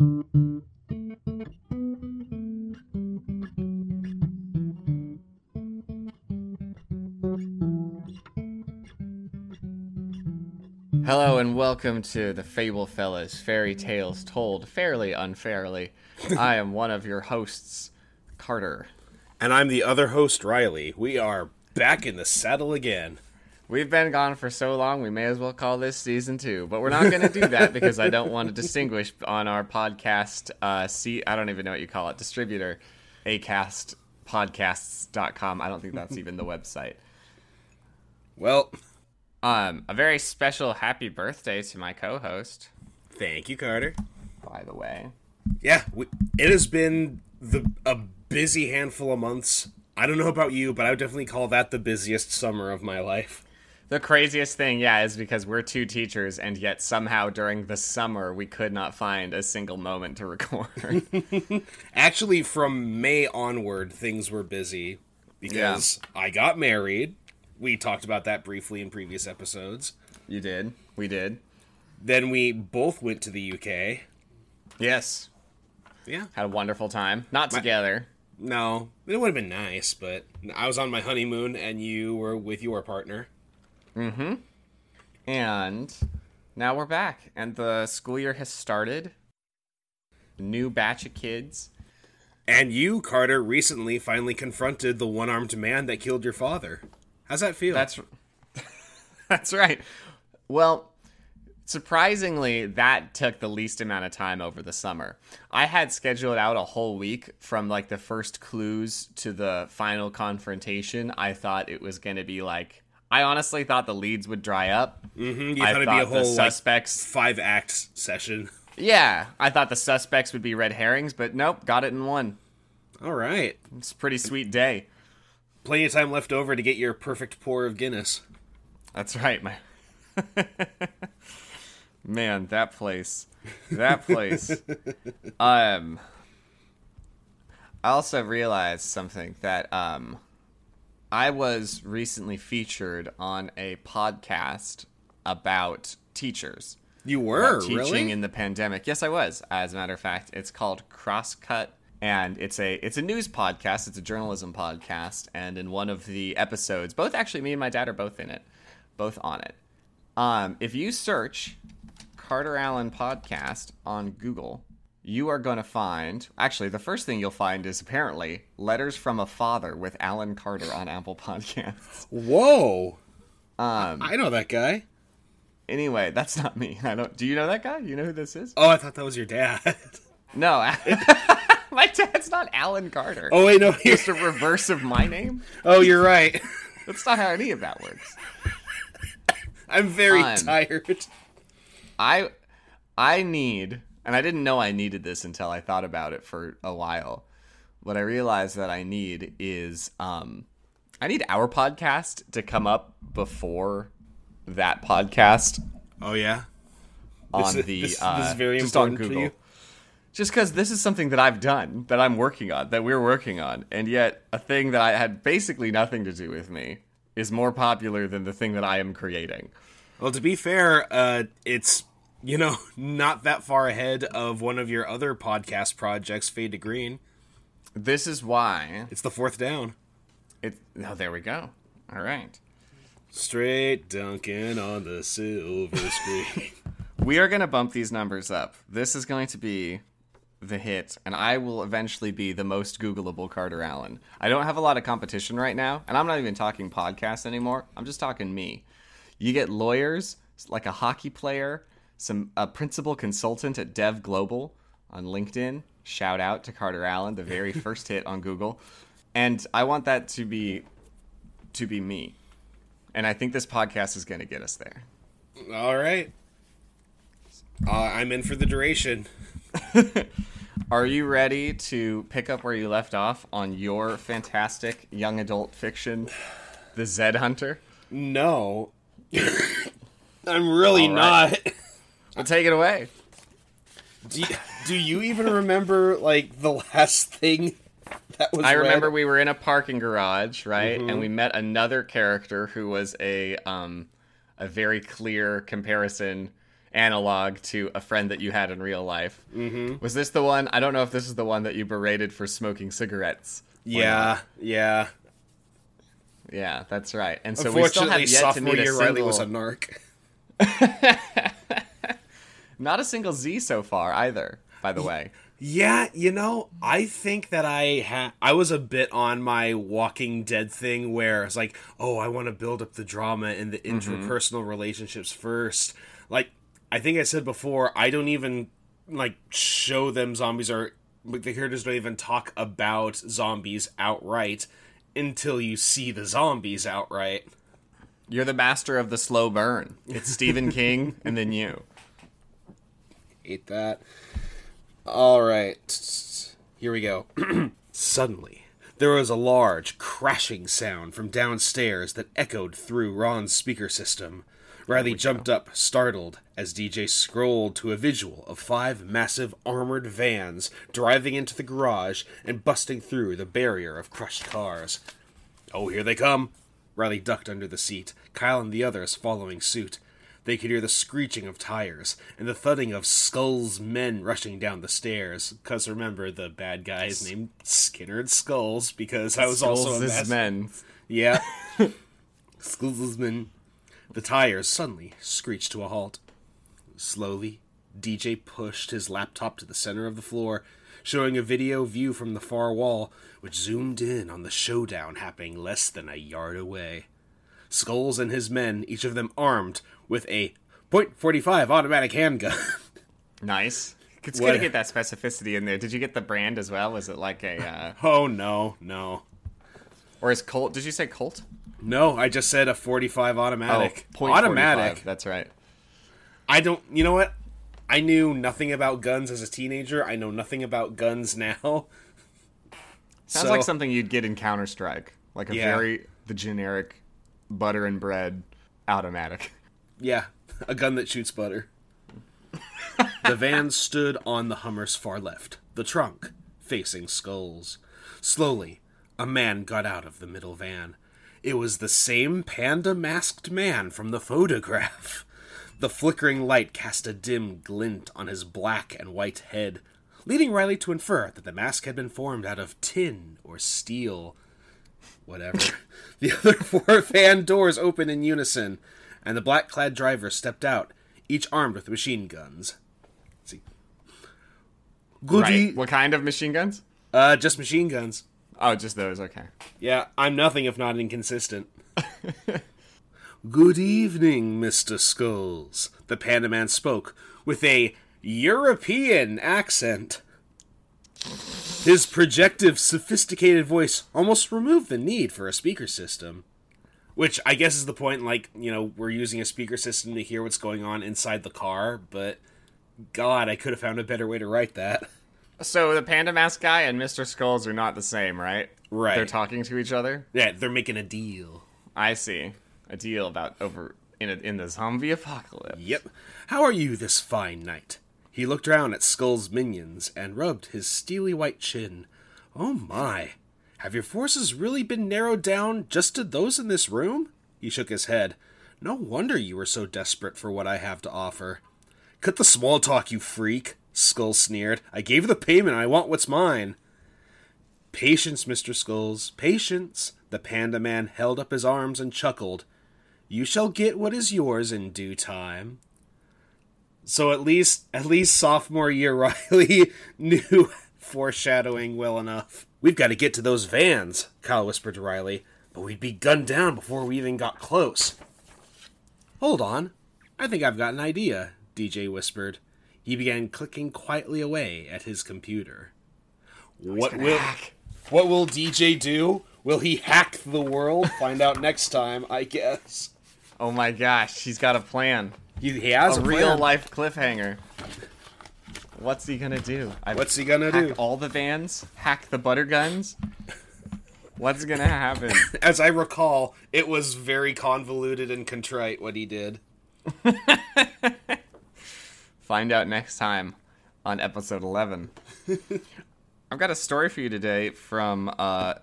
Hello and welcome to the Fable Fellas Fairy Tales Told Fairly Unfairly. I am one of your hosts, Carter. And I'm the other host, Riley. We are back in the saddle again. We've been gone for so long, we may as well call this season two. But we're not going to do that because I don't want to distinguish on our podcast. Uh, see, I don't even know what you call it. Distributor, acastpodcasts.com. I don't think that's even the website. Well, Um, a very special happy birthday to my co-host, thank you, Carter. by the way. Yeah, we, it has been the a busy handful of months. I don't know about you, but I would definitely call that the busiest summer of my life. The craziest thing, yeah, is because we're two teachers, and yet somehow during the summer we could not find a single moment to record. Actually, from May onward, things were busy because I got married. We talked about that briefly in previous episodes. you did. We did. Then we both went to the UK. Yes. Yeah. Had a wonderful time. Not together. No, it would have been nice, but I was on my honeymoon and you were with your partner. Mm-hmm. And now we're back, and the school year has started. New batch of kids. And you, Carter, recently finally confronted the one armed man that killed your father. How's that feel? That's that's right. Well, surprisingly, that took the least amount of time over the summer. I had scheduled out a whole week from like the first clues to the final confrontation. I thought it was going to be like. I honestly thought the leads would dry up. Mhm, you I thought it'd be a whole the like, suspects. five act session. yeah, I thought the suspects would be red herrings, but nope, got it in one. All right, It's a pretty sweet day. plenty of time left over to get your perfect pour of Guinness. That's right, my man. That place, that place. um, I also realized something that um, I was recently featured on a podcast about teachers. You were teaching really? in the pandemic. Yes, I was. As a matter of fact, it's called Crosscut, and it's a it's a news podcast. It's a journalism podcast, and in one of the episodes, both actually, me and my dad are both in it, both on it. Um, if you search Carter Allen podcast on Google, you are going to find actually the first thing you'll find is apparently letters from a father with Alan Carter on Apple Podcasts. Whoa! Um, I know that guy. anyway, that's not me. I don't. Do you know that guy? You know who this is? Oh, I thought that was your dad. No, my dad's not Alan Carter. oh wait, no. just a reverse of my name. oh, you're right. That's not how any of that works. I'm very Um, tired. I I need, and I didn't know I needed this until I thought about it for a while. What I realized that I need is um I need our podcast to come up before that podcast Oh yeah. on is- the this- uh, this is very just on important to Google. you? Just because this is something that I've done, that I'm working on, that we're working on, and yet a thing that I had basically nothing to do with me is more popular than the thing that I am creating. Well, to be fair, uh, it's you know not that far ahead of one of your other podcast projects, Fade to Green. This is why It's the fourth down. it. Oh, there we go. All right, Straight dunking on the silver screen. we are going to bump these numbers up. This is going to be the hit, and I will eventually be the most Googleable Carter Allen. I don't have a lot of competition right now, and I'm not even talking podcasts anymore. I'm just talking me. You get lawyers, like a hockey player, some a principal consultant at Dev Global on LinkedIn. Shout out to Carter Allen, the very first hit on Google. And I want that to be to be me. And I think this podcast is going to get us there. All right. Uh, I'm in for the duration. Are you ready to pick up where you left off on your fantastic young adult fiction, The Zed Hunter? No. I'm really All right. not. Well, take it away. Do you, do you even remember like the last thing that was I remember read? we were in a parking garage, right, and we met another character who was a um, a very clear comparison. analog to a friend that you had in real life. Mm-hmm. Was this the one? I don't know if this is the one that you berated for smoking cigarettes. Yeah, yeah. yeah, that's right. And so we still have yet to meet a year Riley was a narc. not a single Z so far either. By the way, Yeah, you know, I think that I ha- I was a bit on my Walking Dead thing where it's like, oh, I want to build up the drama and the mm-hmm. interpersonal relationships first. Like I think I said before, I don't even like show them zombies or like the characters don't even talk about zombies outright until you see the zombies outright. you're the master of the slow burn. It's Stephen King and then you. That. All right. Here we go. Suddenly, there was a large crashing sound from downstairs that echoed through Ron's speaker system. Riley jumped up, startled, as DJ scrolled to a visual of five massive armored vans driving into the garage and busting through the barrier of crushed cars. Oh, here they come! Riley ducked under the seat, Kyle and the others following suit. They could hear the screeching of tires and the thudding of Skull's men rushing down the stairs. Because remember, the bad guy is named Skinner and Skulls because I was also a Skulls' mas- men. Yeah. Skulls' men. The tires suddenly screeched to a halt. Slowly, DJ pushed his laptop to the center of the floor, showing a video view from the far wall, which zoomed in on the showdown happening less than a yard away. Skulls and his men, each of them armed with a .45 automatic handgun. Nice. It's What- good to get that specificity in there. Did you get the brand as well? Was it like a, uh, oh no, no. or is Colt? Did you say Colt? No, I just said a 45 automatic. Oh, automatic. That's right. I don't. You know what? I knew nothing about guns as a teenager. I know nothing about guns now. Sounds So- like something you'd get in Counter Strike, like a Yeah. very the generic butter and bread automatic. Yeah, a gun that shoots butter. the van stood on the Hummer's far left, the trunk facing skulls. Slowly, a man got out of the middle van. It was the same panda masked man from the photograph. The flickering light cast a dim glint on his black and white head, leading Riley to infer that the mask had been formed out of tin or steel. Whatever. the other four van doors opened in unison, and the black clad driver stepped out, each armed with machine guns. Let's see. Goody. Right? What kind of machine guns? Uh, just machine guns. Oh, just those. Okay. Yeah, I'm nothing if not inconsistent. Good evening, Mr. Skulls. The Panda Man spoke with a European accent. His projective, sophisticated voice almost removed the need for a speaker system. Which I guess is the point, like, you know, we're using a speaker system to hear what's going on inside the car, but God, I could have found a better way to write that. So the Panda Mask guy and Mr. Skulls are not the same, right? Right. They're talking to each other. Yeah, they're making a deal. I see. A deal about over in a, in the zombie apocalypse. Yep. How are you this fine night? He looked round at Skull's minions and rubbed his steely white chin. Oh my. Have your forces really been narrowed down just to those in this room? He shook his head. No wonder you were so desperate for what I have to offer. Cut the small talk, you freak, Skull sneered. I gave the payment, I want what's mine. Patience, Mr. Skulls, patience. The panda man held up his arms and chuckled. You shall get what is yours in due time. So at least at least sophomore year Riley knew foreshadowing well enough. We've got to get to those vans, Kyle whispered to Riley, but we'd be gunned down before we even got close. Hold on. I think I've got an idea, DJ whispered. He began clicking quietly away at his computer. What will What will DJ do? Will he hack the world? Find out next time, I guess. Oh my gosh, he's got a plan. He, he has A a, real plan. life cliffhanger. What's he gonna do? I What's he gonna hack do? all the vans? Hack the butter guns? What's gonna happen? As I recall, it was very convoluted and contrite what he did. Find out next time on episode 11. I've got a story for you today from uh,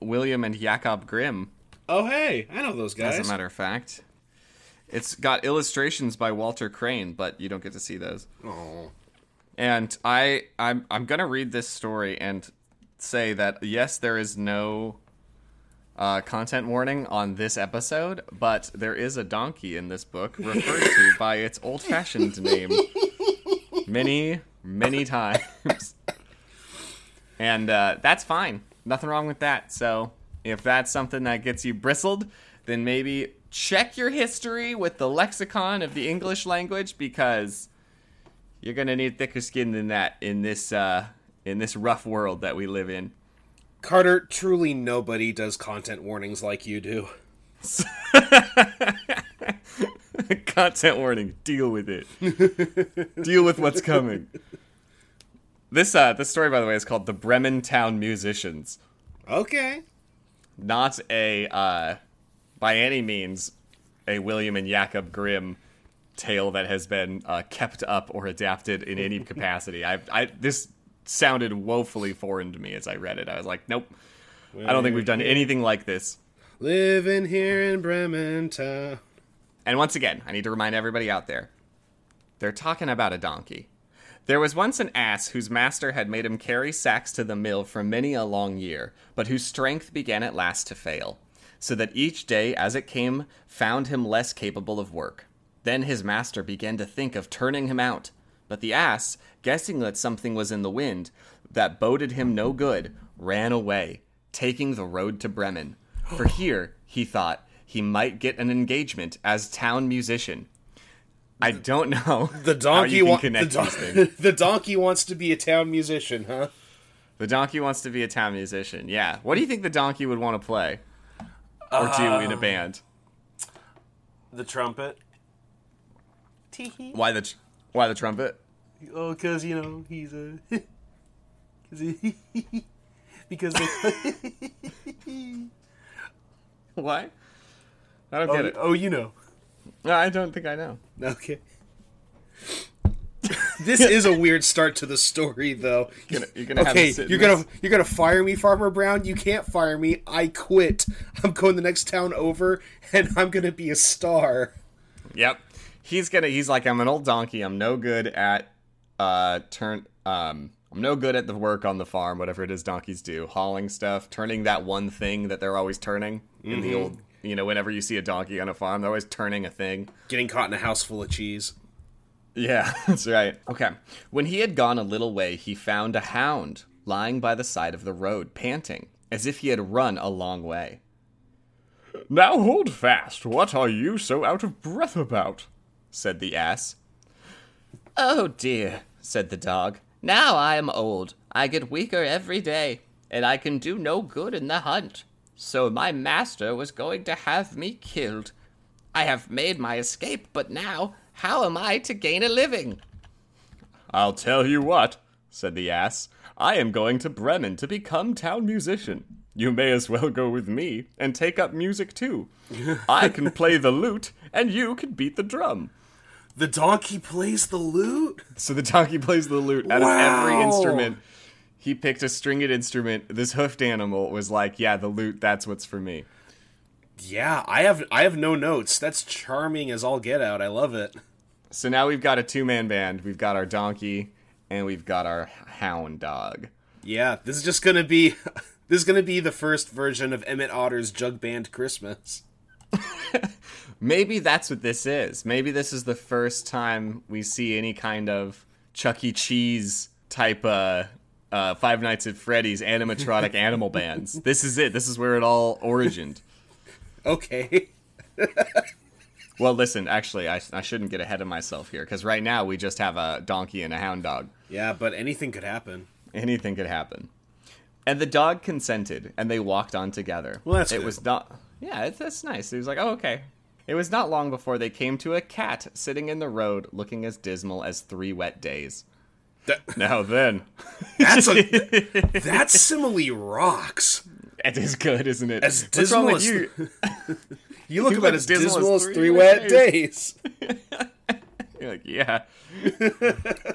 William and Jakob Grimm, Oh hey, I know those guys. as a matter of fact. It's got illustrations by Walter Crane, but you don't get to see those. Oh. And I I'm I'm going to read this story and say that yes, there is no uh, content warning on this episode, but there is a donkey in this book referred to by its old-fashioned name many many times. And uh, that's fine. Nothing wrong with that. So if that's something that gets you bristled, then maybe check your history with the lexicon of the English language because you're gonna need thicker skin than that in this uh, in this rough world that we live in. Carter, truly nobody does content warnings like you do. Content warning. Deal with it. Deal with what's coming. This uh, this story, by the way, is called "The Bremen Town Musicians." Okay. Not a uh, by any means a William and Jacob Grimm tale that has been uh, kept up or adapted in any capacity. I, I this sounded woefully foreign to me as I read it. I was like, nope. I don't think we've done anything like this. Living here in Bremen town. And once again, I need to remind everybody out there they're talking about a donkey. There was once an ass whose master had made him carry sacks to the mill for many a long year, but whose strength began at last to fail, so that each day as it came found him less capable of work. Then his master began to think of turning him out, but the ass, guessing that something was in the wind that boded him no good, ran away, taking the road to Bremen. For here, he thought, he might get an engagement as town musician. I don't know The donkey you can wa- the, don- the donkey wants to be a town musician, huh? The donkey wants to be a town musician. Yeah. What do you think the donkey would want to play or do in a Um, band? The trumpet. Why the tr- why the trumpet? Oh, because you know he's a. Cause he, because they, Why? I don't get oh, it. oh, you know. I don't think I know. Okay. This is a weird start to the story, though. You're gonna, you're gonna Okay, you're gonna this. you're gonna fire me, Farmer Brown. You can't fire me. I quit. I'm going the next town over, and I'm gonna be a star. Yep. He's gonna. He's like, I'm an old donkey. I'm no good at uh turn. Um, I'm no good at the work on the farm, whatever it is donkeys do, hauling stuff, turning that one thing that they're always turning in the old. You know, whenever you see a donkey on a farm, they're always turning a thing. Getting caught in a house full of cheese. Yeah, that's right. Okay. When he had gone a little way, he found a hound lying by the side of the road, panting, as if he had run a long way. Now hold fast. What are you so out of breath about? said the ass. Oh dear, said the dog. Now I am old. I get weaker every day, and I can do no good in the hunt. So my master was going to have me killed. I have made my escape, but now how am I to gain a living? I'll tell you what, said the ass. I am going to Bremen to become town musician. You may as well go with me and take up music too. I can play the lute, and you can beat the drum. The donkey plays the lute. So the donkey plays the lute out of every instrument. He picked a stringed instrument. This hoofed animal was like, "Yeah, the lute. That's what's for me." Yeah, I have I have no notes. That's charming as all get out. I love it. So now we've got a two-man band. We've got our donkey, and we've got our hound dog. Yeah, this is just gonna be this is gonna be the first version of Emmett Otter's Jug Band Christmas. Maybe that's what this is. Maybe this is the first time we see any kind of Chuck E. Cheese type uh, uh, Five Nights at Freddy's animatronic animal bands. This is it. This is where it all origined. Okay. Well, listen, actually, I, I shouldn't get ahead of myself here because right now we just have a donkey and a hound dog. Yeah, but anything could happen. Anything could happen. And the dog consented, and they walked on together. Well, that's it good. was not. Yeah, it's, that's nice. He was like, "Oh, okay." It was not long before they came to a cat sitting in the road, looking as dismal as three wet days. That, Now then, that's a that simile rocks. it is good, isn't it? As What's wrong dismal with as- you? You look You about as dismal as dismal as three three wet wet days. You're like, yeah,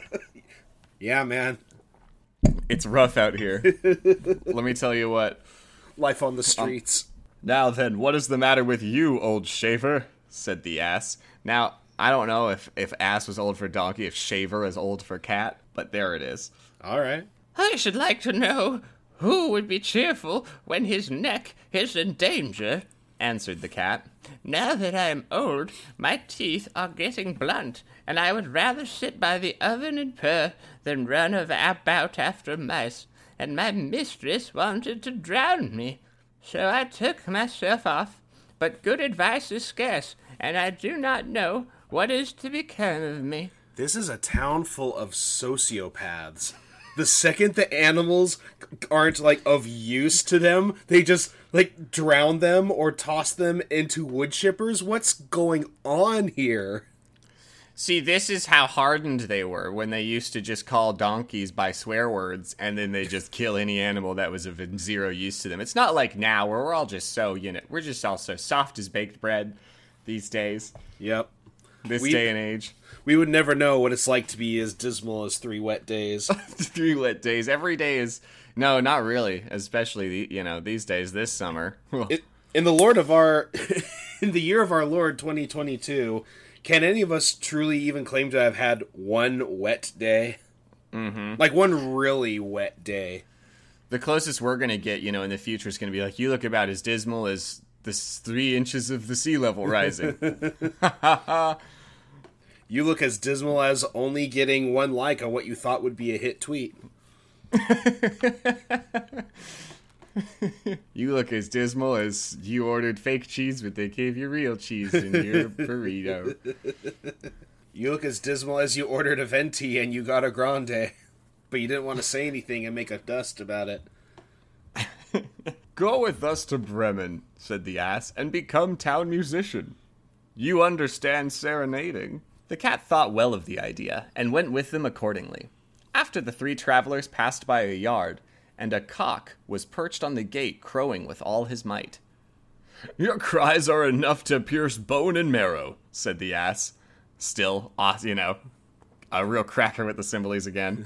Yeah, man. it's rough out here. Let me tell you what. Life on the um, streets. Now then, what is the matter with you, old shaver? said the ass. Now, I don't know if, if ass was old for donkey, if shaver is old for cat, but there it is. All right. I should like to know who would be cheerful when his neck is in danger, answered the cat. Now that I am old, my teeth are getting blunt, and I would rather sit by the oven and purr than run about after mice, and my mistress wanted to drown me. So I took myself off, but good advice is scarce, and I do not know what is to become of me. This is a town full of sociopaths. The second the animals aren't like of use to them, they just like drown them or toss them into wood chippers. What's going on here? See, this is how hardened they were when they used to just call donkeys by swear words and then they just kill any animal that was of zero use to them. It's not like now where we're all just so, you know, we're just all so soft as baked bread these days. Yep. This we, day and age. We would never know what it's like to be as dismal as three wet days. three wet days. Every day is no, not really. Especially the, you know these days. This summer. it, in the Lord of our, in the year of our Lord 2022, can any of us truly even claim to have had one wet day? Mm-hmm. Like one really wet day. The closest we're gonna get, you know, in the future is gonna be like you look about as dismal as this three inches of the sea level rising. You look as dismal as only getting one like on what you thought would be a hit tweet. you look as dismal as you ordered fake cheese, but they gave you real cheese in your burrito. You look as dismal as you ordered a venti and you got a grande, but you didn't want to say anything and make a dust about it. Go with us to Bremen, said the ass, and become town musician. You understand serenading. The cat thought well of the idea, and went with them accordingly. After the three travelers passed by a yard, and a cock was perched on the gate crowing with all his might. Your cries are enough to pierce bone and marrow, said the ass. Still, uh, you know, a real cracker with the symbols again.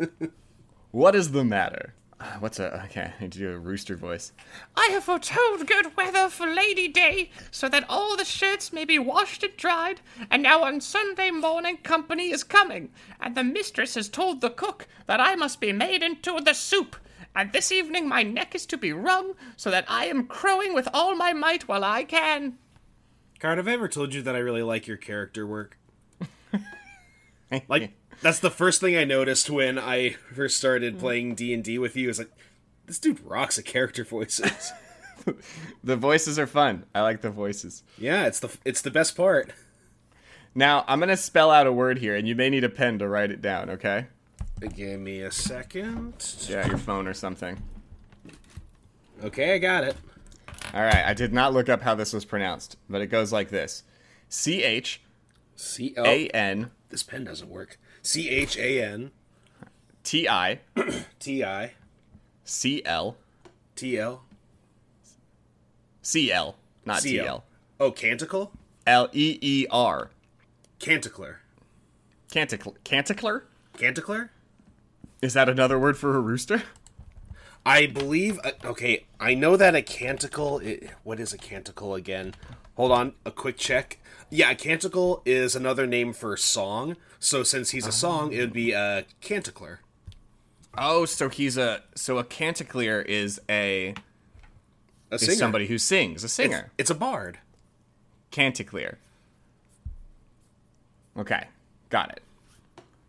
what is the matter? What's a okay? I need to do a rooster voice. I have foretold good weather for Lady Day, so that all the shirts may be washed and dried. And now on Sunday morning company is coming, and the mistress has told the cook that I must be made into the soup. And this evening my neck is to be wrung, so that I am crowing with all my might while I can. Card, have I ever told you that I really like your character work? like that's the first thing I noticed when I first started playing D and D with you. Is like, this dude rocks at character voices. the voices are fun. I like the voices. Yeah, it's the it's the best part. Now I'm gonna spell out a word here, and you may need a pen to write it down. Okay? Give me a second. Yeah, your phone or something. Okay, I got it. All right, I did not look up how this was pronounced, but it goes like this: C H C A N. This pen doesn't work. C H A N T I T I C L T L C L, not T L. Oh, canticle? L E E R. Canticler. Canticler. Canticler? Canticler? Is that another word for a rooster? I believe. Uh, okay, I know that a canticle. It, what is a canticle again? Hold on, a quick check. Yeah, canticle is another name for song. So since he's a song, it would be a canticler. Oh, so he's a so a canticleer is a a singer. somebody who sings, a singer. It's, it's a bard. Canticleer. Okay, got it.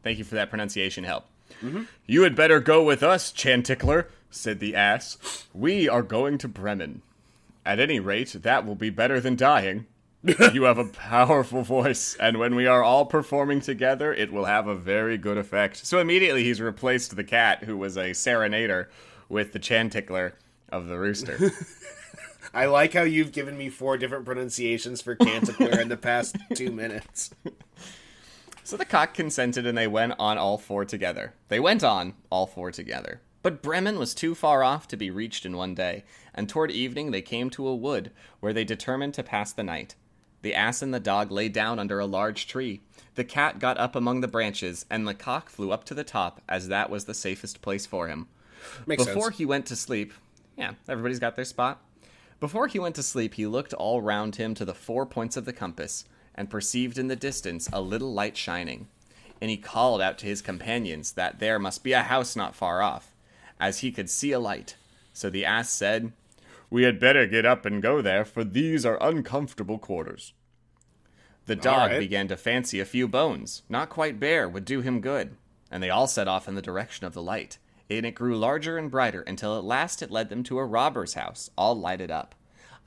Thank you for that pronunciation help. Mm-hmm. You had better go with us, Chanticleer, said the ass. We are going to Bremen. At any rate, that will be better than dying. you have a powerful voice, and when we are all performing together, it will have a very good effect. So immediately he's replaced the cat, who was a serenader, with the chanticleer of the rooster. I like how you've given me four different pronunciations for canticleer in the past two minutes. So the cock consented, and they went on all four together. They went on all four together. But Bremen was too far off to be reached in one day, and toward evening they came to a wood, where they determined to pass the night. The ass and the dog lay down under a large tree. The cat got up among the branches, and the cock flew up to the top, as that was the safest place for him. Makes Before sense. he went to sleep, yeah, everybody's got their spot. Before he went to sleep, he looked all round him to the four points of the compass, and perceived in the distance a little light shining. And he called out to his companions that there must be a house not far off, as he could see a light. So the ass said, We had better get up and go there, for these are uncomfortable quarters. The dog right. began to fancy a few bones, not quite bare, would do him good, and they all set off in the direction of the light, and it grew larger and brighter until at last it led them to a robber's house, all lighted up.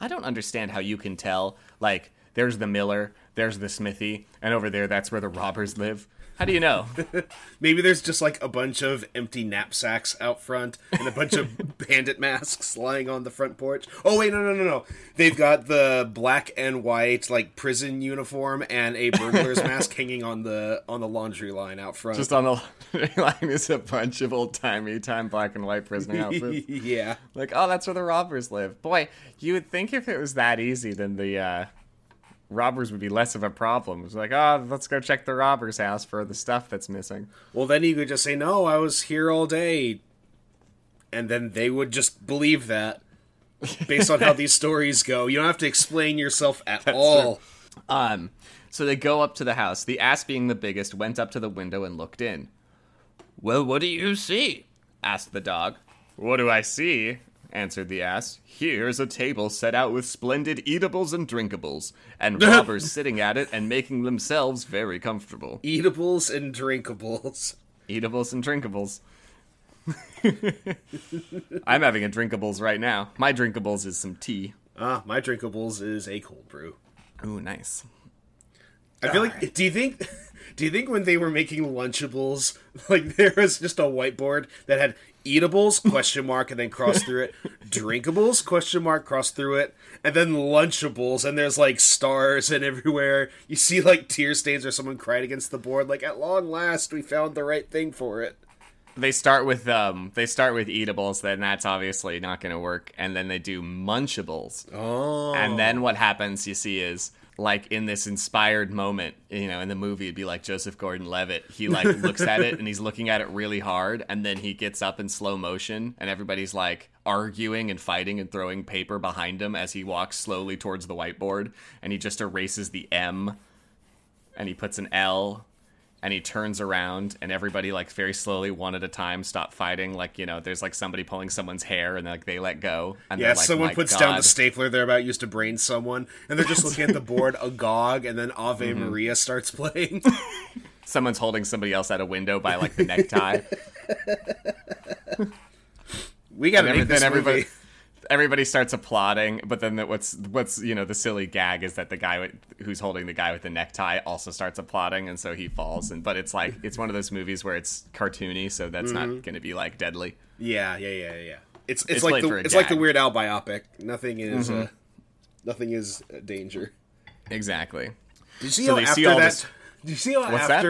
I don't understand how you can tell, like, there's the miller, there's the smithy, and over there that's where the robbers live. How do you know? Maybe there's just like a bunch of empty knapsacks out front and a bunch of bandit masks lying on the front porch. Oh wait, no, no, no, no. They've got the black and white like prison uniform and a burglar's mask hanging on the on the laundry line out front. Just on the laundry line is a bunch of old timey time black and white prison outfits. yeah. Like, oh, that's where the robbers live. Boy, you would think if it was that easy, then the uh, robbers would be less of a problem. It's like, oh, let's go check the robber's house for the stuff that's missing. Well, then you could just say, "No, I was here all day," and then they would just believe that, based on how these stories go. You don't have to explain yourself at all. Um, so they go up to the house. The ass, being the biggest, went up to the window and looked in. Well, what do you see? Asked the dog. What do I see? Answered the ass. Here's a table set out with splendid eatables and drinkables, and robbers sitting at it and making themselves very comfortable. Eatables and drinkables. Eatables and drinkables. I'm having a drinkables right now. My drinkables is some tea. Ah, my drinkables is a cold brew. Ooh, nice. I feel like. Do you think? Do you think when they were making Lunchables, like there was just a whiteboard that had eatables question mark and then cross through it, drinkables question mark cross through it, and then Lunchables, and there's like stars and everywhere. You see like tear stains or someone cried against the board. Like at long last, we found the right thing for it. They start with um they start with eatables, then that's obviously not gonna work, and then they do munchables. Oh, And then what happens, you see, is like in this inspired moment, you know, in the movie, it'd be like Joseph Gordon Levitt. He like looks at it and he's looking at it really hard, and then he gets up in slow motion, and everybody's like arguing and fighting and throwing paper behind him as he walks slowly towards the whiteboard, and he just erases the M and he puts an L and he turns around and everybody like very slowly one at a time stop fighting like you know there's like somebody pulling someone's hair and like they let go and Yeah, like, someone "My puts down the stapler they're about used to brain someone, and they're just looking at the board agog, and then Ave Mm-hmm. Maria starts playing. someone's holding somebody else out a window by like the necktie We gotta and make this everybody movie. Everybody starts applauding but then the, what's what's you know the silly gag is that the guy with, who's holding the guy with the necktie also starts applauding and so he falls and but it's like it's one of those movies where it's cartoony so that's Mm-hmm. not going to be like deadly Yeah, yeah, yeah, yeah. It's it's, It's like the a it's like the. Mm-hmm. Weird Al biopic. Nothing is uh, nothing is uh, danger. exactly Did you see So how after that? this- Did you see how What's that?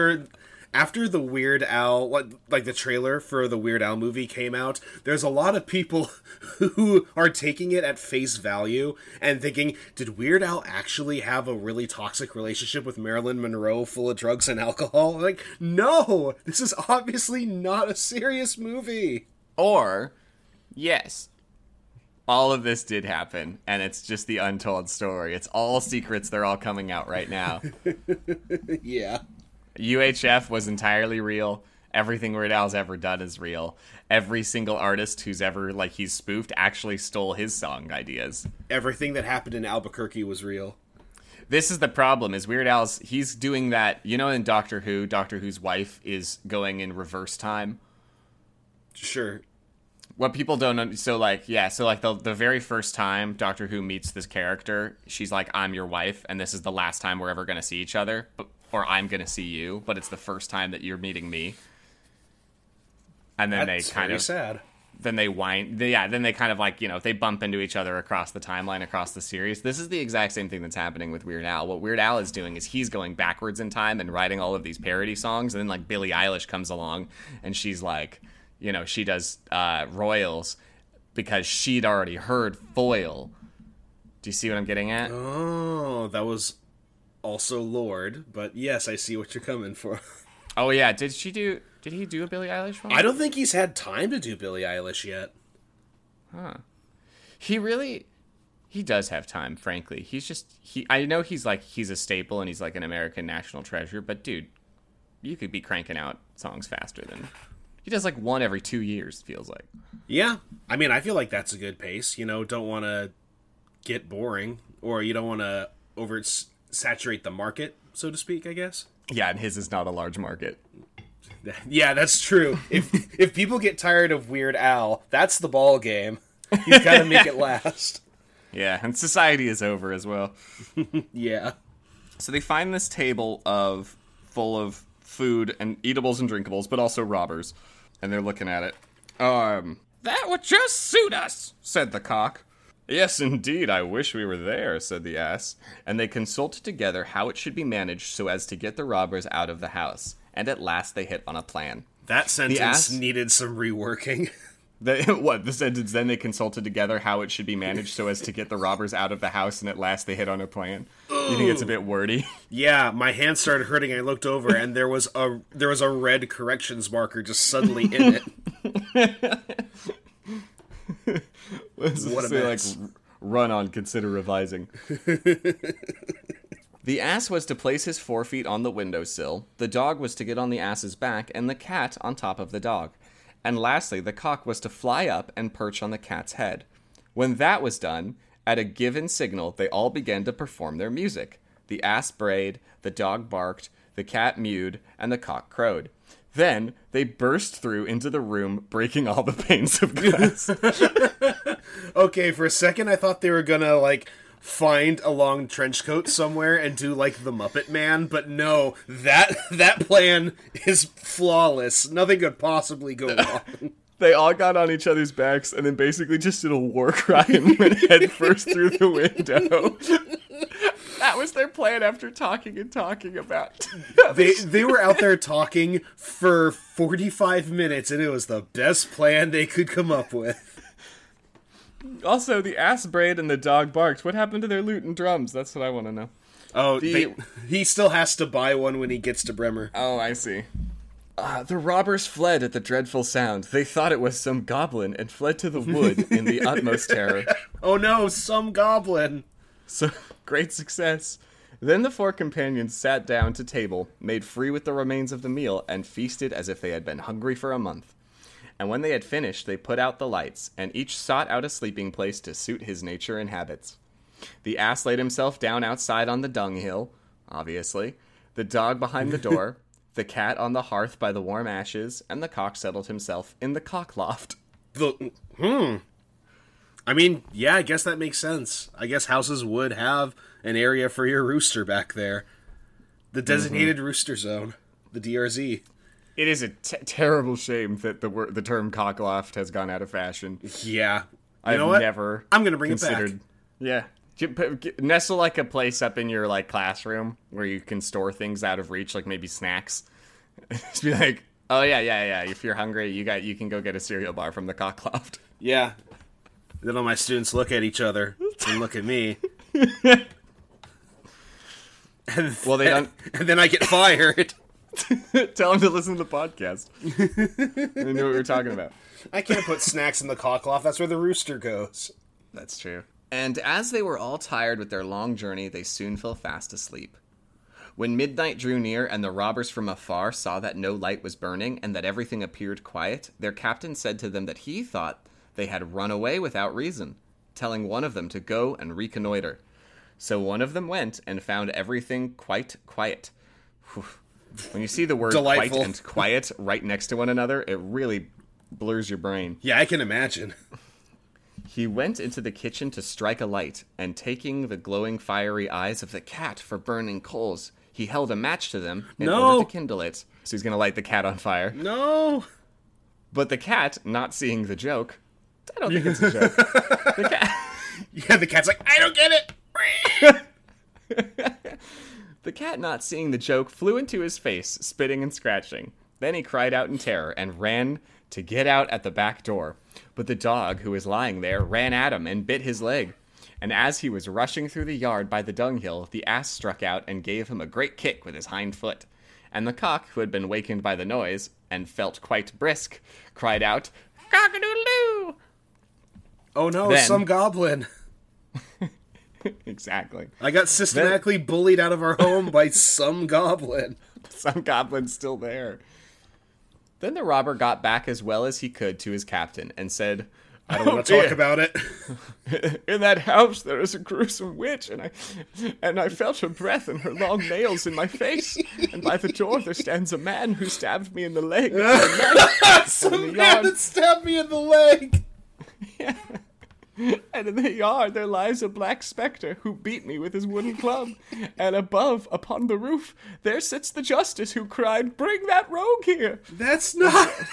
After the Weird Al like like the trailer for the Weird Al movie came out? There's a lot of people who are taking it at face value and thinking, did Weird Al actually have a really toxic relationship with Marilyn Monroe, full of drugs and alcohol? Like, no, this is obviously not a serious movie. Or, yes, all of this did happen, and it's just the untold story. It's all secrets. They're all coming out right now. Yeah. UHF was entirely real. Everything Weird Al's ever done is real. Every single artist who's ever like he's spoofed actually stole his song ideas. Everything that happened in Albuquerque was real. This is the problem is Weird Al's he's doing that, you know in Doctor Who, Doctor Who's wife is going in reverse time. Sure. what people don't un- so like yeah so like the the very first time doctor who meets this character she's like i'm your wife and this is the last time we're ever going to see each other but, or i'm going to see you but it's the first time that you're meeting me. And then That's they kind of sad. then they wind they, yeah then they kind of like you know they bump into each other across the timeline across the series. This is the exact same thing that's happening with weird al. What weird al is doing is he's going backwards in time and writing all of these parody songs and then like billie eilish comes along and she's like you know she does uh royals because she'd already heard foil. Do you see what i'm getting at? Oh, that was also Lorde, but yes, I see what you're coming for. oh yeah did she do did he do a billie eilish one I don't think he's had time to do Billie Eilish yet. Huh. He really he does have time, frankly. He's just he. I know he's like he's a staple and he's like an American national treasure, but dude, you could be cranking out songs faster than he does. Like one every two years, feels like. Yeah, I mean, I feel like that's a good pace. You know, don't want to get boring, or you don't want to over saturate the market, so to speak. I guess. Yeah, and his is not a large market. Yeah, that's true. if if people get tired of Weird Al, that's the ball game. You've got to make it last. Yeah, and society is over as well. yeah. So they find this table of full of food and eatables and drinkables, but also robbers, and they're looking at it. Um, that would just suit us, said the cock. Yes, indeed, I wish we were there, said the ass. And they consulted together how it should be managed so as to get the robbers out of the house. And at last they hit on a plan. That sentence ass- needed some reworking. They, what the sentence? Then they consulted together how it should be managed so as to get the robbers out of the house, and at last they hit on a plan. You think it's a bit wordy? Yeah, my hand started hurting. I looked over, and there was a there was a red corrections marker just suddenly in it. what a say, mess. like run on consider revising? The ass was to place his forefeet on the windowsill the dog was to get on the ass's back and the cat on top of the dog. And lastly the cock was to fly up and perch on the cat's head. When that was done at a given signal they all began to perform their music. The ass brayed the dog barked the cat mewed and the cock crowed. Then they burst through into the room, breaking all the panes of glass. Okay, for a second I thought they were gonna like find a long trench coat somewhere and do like the Muppet Man, but no, that that plan is flawless. Nothing could possibly go wrong. they all got on each other's backs and then basically just did a war cry and went head first through the window. that was their plan after talking and talking about. they they were out there talking for 45 minutes and it was the best plan they could come up with. Also, the ass braid and the dog barked. What happened to their lute and drums? That's what I want to know. Oh, The- they, he still has to buy one when he gets to Bremen. Oh, I see. Uh, the robbers fled at the dreadful sound. They thought it was some goblin and fled to the wood in the utmost terror. Oh no, some goblin. So, great success. Then the four companions sat down to table, made free with the remains of the meal, and feasted as if they had been hungry for a month. And when they had finished, they put out the lights, and each sought out a sleeping place to suit his nature and habits. The ass laid himself down outside on the dunghill, obviously, the dog behind the door, the cat on the hearth by the warm ashes, and the cock settled himself in the cock loft. The hmm. I mean, yeah, I guess that makes sense. I guess houses would have an area for your rooster back there. The designated rooster zone, the DRZ. It is a t- terrible shame that the word, the term cockloft has gone out of fashion. Yeah. You I've know what? never. I'm gonna bring it back. considered. Yeah, J- put- g- nestle like a place up in your like classroom where you can store things out of reach, like maybe snacks. Just be like, oh yeah, yeah, yeah. If you're hungry, you got you can go get a cereal bar from the cockloft. Yeah. Then all my students look at each other and look at me. and Well, they don't and then I get fired. tell them to listen to the podcast. they knew what we were talking about. I can't put snacks in the cockloft. That's where the rooster goes. That's true. And as they were all tired with their long journey, they soon fell fast asleep. When midnight drew near and the robbers from afar saw that no light was burning and that everything appeared quiet, their captain said to them that he thought they had run away without reason, telling one of them to go and reconnoiter. So one of them went and found everything quite quiet. Whew. When you see the word quite and quiet right next to one another, it really blurs your brain. Yeah, I can imagine. He went into the kitchen to strike a light, and taking the glowing fiery eyes of the cat for burning coals, he held a match to them in No. order to kindle it. So he's going to light the cat on fire. No. But the cat, not seeing the joke, I don't think it's a joke. the cat, Yeah, the cat's like, I don't get it. the cat, not seeing the joke, flew into his face, spitting and scratching. Then he cried out in terror and ran to get out at the back door. But the dog, who was lying there, ran at him and bit his leg. And as he was rushing through the yard by the dunghill, the ass struck out and gave him a great kick with his hind foot. And the cock, who had been wakened by the noise and felt quite brisk, cried out, Cock-a-doodle-doo! Oh no, Then- some goblin. exactly. I got systematically bullied out of our home by some goblin. Some goblin's still there. Then the robber got back as well as he could to his captain and said, I don't oh, want to talk about it. In that house there is a gruesome witch, and I and I felt her breath and her long nails in my face. And by the door there stands a man who stabbed me in the leg. with a knife. Some the man that stabbed me in the leg. And in the yard there lies a black spectre who beat me with his wooden club. And above, upon the roof, there sits the justice who cried, "Bring that rogue here!" That's not.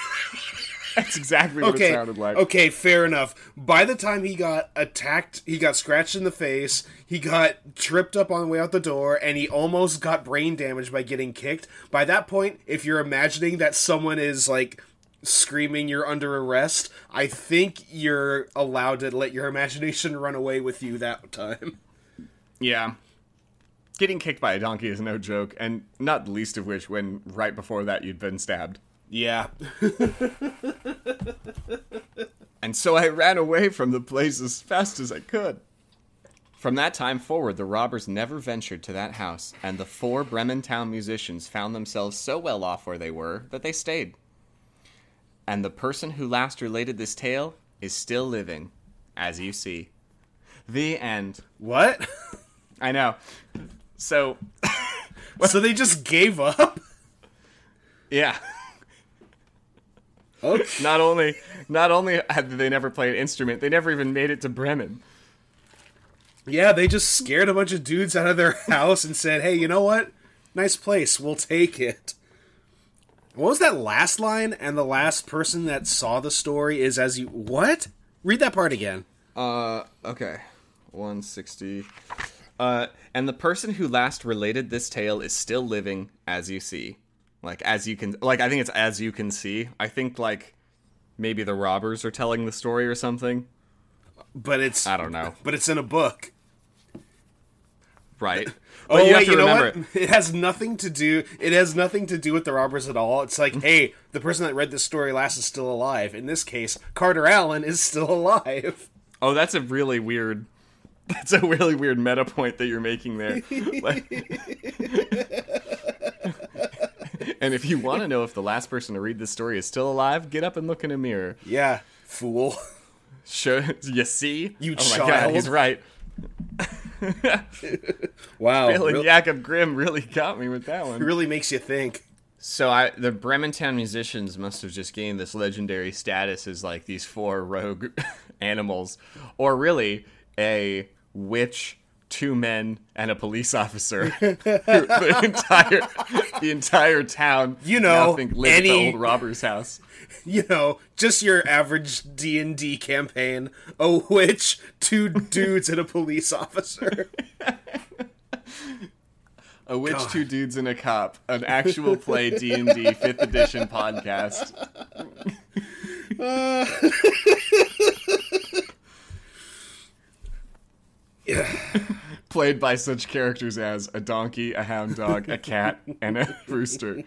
That's exactly what okay. it sounded like. Okay, fair enough. By the time he got attacked, he got scratched in the face, he got tripped up on the way out the door, and he almost got brain damage by getting kicked. By that point, if you're imagining that someone is like screaming you're under arrest, I think you're allowed to let your imagination run away with you that time. Yeah. Getting kicked by a donkey is no joke, and not the least of which when right before that you'd been stabbed. Yeah. And so I ran away from the place as fast as I could. From that time forward, the robbers never ventured to that house, and the four Bremen town musicians found themselves so well off where they were that they stayed. And the person who last related this tale is still living, as you see. The end. What? I know. So, so they just gave up? yeah. Okay. Not only not only had they never played an instrument, they never even made it to Bremen. Yeah, they just scared a bunch of dudes out of their house and said, "Hey, you know what? Nice place. We'll take it." What was that last line? And the last person that saw the story is as you what? Read that part again. Uh, okay. 160. Uh, and the person who last related this tale is still living, as you see. Like, as you can, like, I think it's as you can see. I think, like, maybe the robbers are telling the story or something. But it's I don't know. But it's in a book. Right? Oh But you have wait, to you know what? It has nothing to do. It has nothing to do with the robbers at all. It's like, hey, the person that read this story last is still alive. In this case, Carter Allen is still alive. Oh, that's a really weird. That's a really weird meta point that you're making there. Like- and if you want to know if the last person to read this story is still alive, get up and look in a mirror. Yeah, fool. Sure, you see? You oh my god, child. he's right. Wow, Bill and Jakob Grimm really got me with that one. really makes you think. So I, the Brementown musicians must have just gained this legendary status as like these four rogue animals, or really a witch, two men, and a police officer. the entire the entire town, You know, now think live at any- the old robber's house. you know, just your average D and D campaign. A witch, two dudes, and a police officer. A witch, God. two dudes, and a cop. An actual play D and D fifth edition podcast. Yeah, Played by such characters as a donkey, a hound dog, a cat, and a rooster.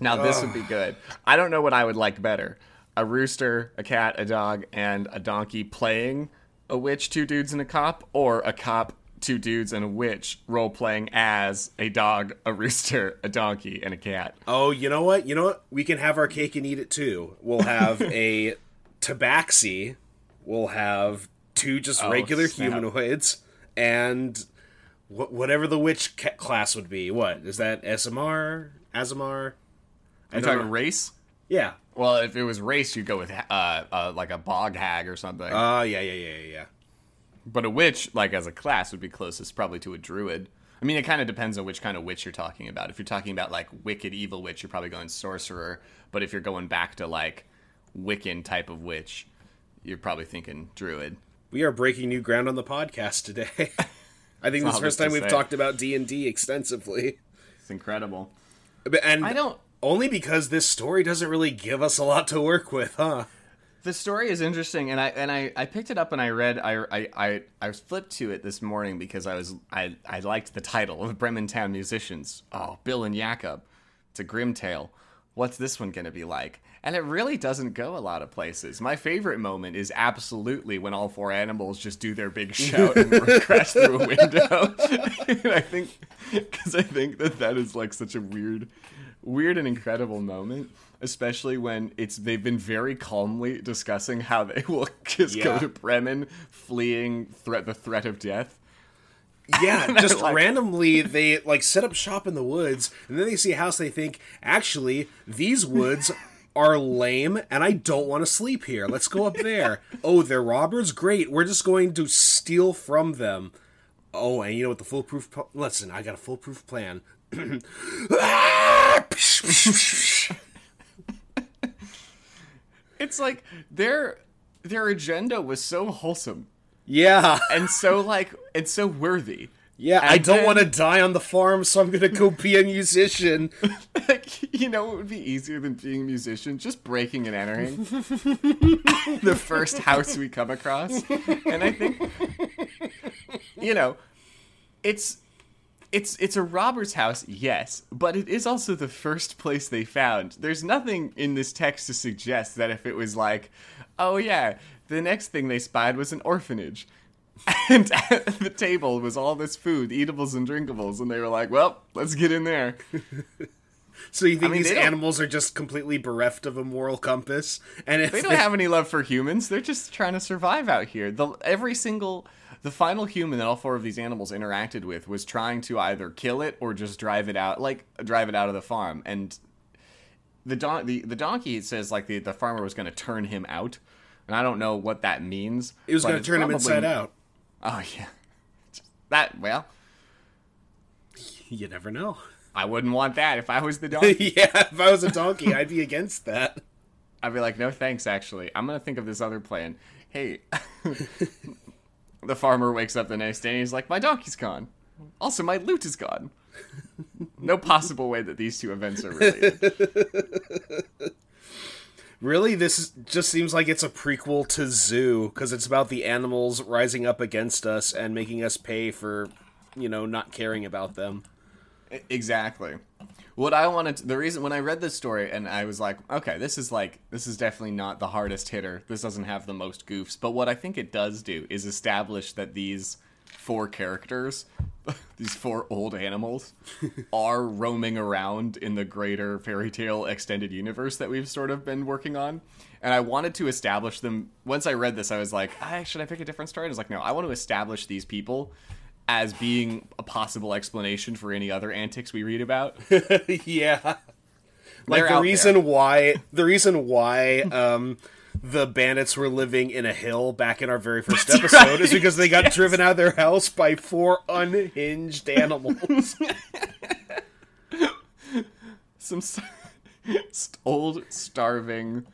Now this would be good. I don't know what I would like better: a rooster, a cat, a dog, and a donkey playing a witch, two dudes, and a cop, or a cop, two dudes, and a witch role playing as a dog, a rooster, a donkey, and a cat. Oh, you know what? You know what? We can have our cake and eat it too. We'll have a tabaxi. We'll have two just Oh, regular snap. humanoids and wh- whatever the witch ca- class would be. What is that? SMR? Azamar? I'm talking know. race. Yeah. Well, if it was race, you'd go with uh, uh like a bog hag or something. Oh, yeah, yeah, yeah, yeah, yeah. But a witch, like as a class, would be closest probably to a druid. I mean, it kind of depends on which kind of witch you're talking about. If you're talking about like wicked evil witch, you're probably going sorcerer. But if you're going back to like Wiccan type of witch, you're probably thinking druid. We are breaking new ground on the podcast today. I think this is the first time we've say. talked about D and D extensively, It's incredible. And I don't. only because this story doesn't really give us a lot to work with, huh? The story is interesting, and I and I, I picked it up and I read. I, I I I was flipped to it this morning because I was I I liked the title of Brementown musicians. Oh, Bill and Jakob. It's a grim tale. What's this one going to be like? and it really doesn't go a lot of places. My favorite moment is absolutely when all four animals just do their big shout and crash through a window. and I think because I think that that is like such a weird, weird and incredible moment. Especially when it's they've been very calmly discussing how they will just go to Bremen, fleeing threat the threat of death. Yeah, just like- randomly they like set up shop in the woods, and then they see a house. They think, actually, these woods are lame, and I don't want to sleep here. Let's go up there. oh, they're robbers. Great. We're just going to steal from them. Oh, and you know what the foolproof? pl- Listen, I got a foolproof plan. Ah! It's like their their agenda was so wholesome yeah, and so like and so worthy. yeah. I don't want to die on the farm, so I'm gonna go be a musician. like you know what would be easier than being a musician just breaking and entering the first house we come across and i think you know it's it's it's a robber's house yes but it is also the first place they found there's nothing in this text to suggest that if it was like oh yeah the next thing they spied was an orphanage and at the table was all this food eatables and drinkables and they were like well let's get in there So you think mean, these animals are just completely bereft of a moral compass? And if They don't have any love for humans. They're just trying to survive out here. The every single the final human that all four of these animals interacted with was trying to either kill it or just drive it out, like drive it out of the farm. And the don- the, the donkey says like the, the farmer was going to turn him out, and I don't know what that means. It was going to turn him inside out. Oh yeah, that well, You never know. I wouldn't want that if I was the donkey. yeah, if I was a donkey, I'd be against that. I'd be like, no thanks, actually. I'm going to think of this other plan. Hey, the farmer wakes up the next day and he's like, my donkey's gone. Also, my loot is gone. No possible way that these two events are related. Really, this is, just seems like it's a prequel to Zoo because it's about the animals rising up against us and making us pay for, you know, not caring about them. exactly. What I wanted, to, the reason when I read this story and I was like, okay, this is like, this is definitely not the hardest hitter. This doesn't have the most goofs. But what I think it does do is establish that these four characters, these four old animals, are roaming around in the greater fairy tale extended universe that we've sort of been working on. And I wanted to establish them. Once I read this, I was like, I, should I pick a different story? And I was like, no, I want to establish these people as being a possible explanation for any other antics we read about. yeah, like They're the reason there. why the reason why um the bandits were living in a hill back in our very first That's episode right, is because they got yes. driven out of their house by four unhinged animals. Some st- old, starving,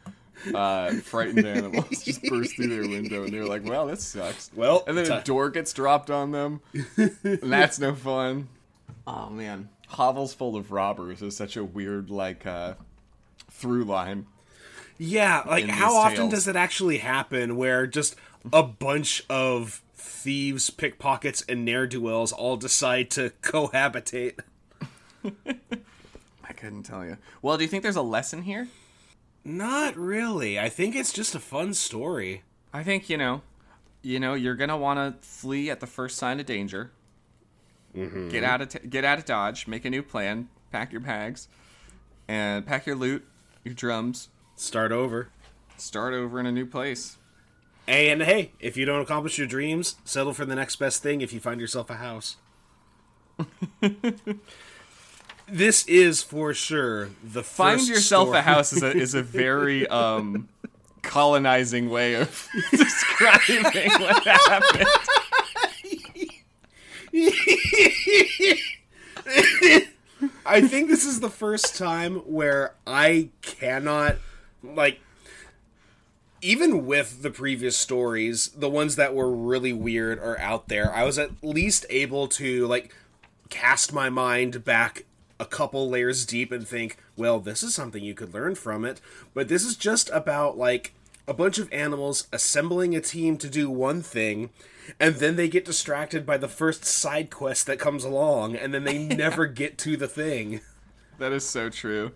uh, frightened animals just burst through their window, and they're like, "Well, this sucks." Well, and then a door gets dropped on them, and that's no fun. Oh man, hovels full of robbers is such a weird like uh, through line. Yeah, like how often tales. does it actually happen where just a bunch of thieves, pickpockets, and ne'er do wells all decide to cohabitate? I couldn't tell you. Well, do you think there's a lesson here? Not really. I think it's just a fun story. I think you know, you know, you're gonna want to flee at the first sign of danger. Mm-hmm. Get out of t- get out of Dodge. Make a new plan. Pack your bags, and pack your loot, your drums. Start over. Start over in a new place. Hey, And hey, if you don't accomplish your dreams, settle for the next best thing if you find yourself a house. this is for sure the Find yourself story- a house is a is a very um colonizing way of describing what happened. I think this is the first time where I cannot like even with the previous stories, the ones that were really weird or out there, I was at least able to like cast my mind back a couple layers deep and think, well, this is something you could learn from it. But this is just about like a bunch of animals assembling a team to do one thing, and then they get distracted by the first side quest that comes along, and then they never get to the thing. That is so true.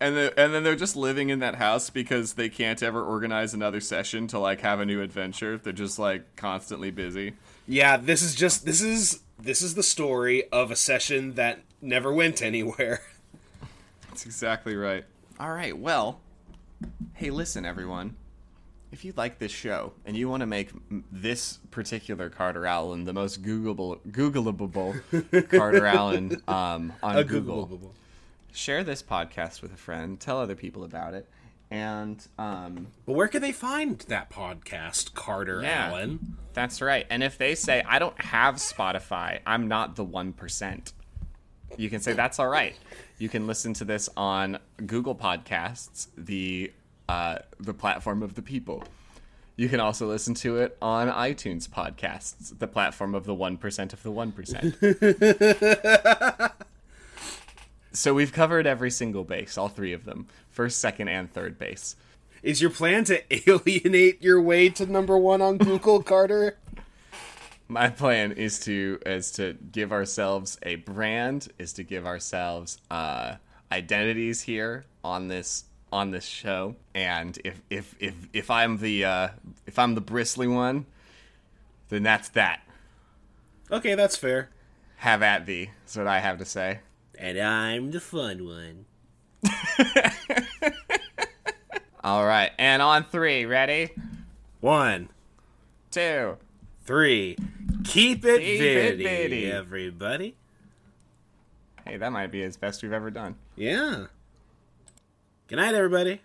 and the, and then they're just living in that house because they can't ever organize another session to like have a new adventure. They're just like constantly busy. Yeah, this is just this is this is the story of a session that never went anywhere. That's exactly right. All right, well, hey, listen, everyone. If you like this show and you want to make this particular Carter Allen the most Googleable, Googleable Carter Allen um, on A Google, Google. share this podcast with a friend, tell other people about it, and um, But where can they find that podcast, Carter Yeah. Allen? That's right. And if they say, I don't have Spotify, I'm not the 1%, you can say, that's all right. You can listen to this on Google Podcasts, the, uh, the platform of the people. You can also listen to it on iTunes Podcasts, the platform of the 1% of the 1%. so we've covered every single base, all three of them first, second, and third base. Is your plan to alienate your way to number one on Google, Carter? My plan is to is to give ourselves a brand, is to give ourselves uh, identities here on this on this show. And if if if if I'm the uh, if I'm the bristly one, then that's that. Okay, that's fair. Have at thee. That's what I have to say. And I'm the fun one. All right, and on three, ready? One, Two. three. Keep it Keep it viddy. everybody. Hey, that might be as best we've ever done. Yeah. Good night, everybody.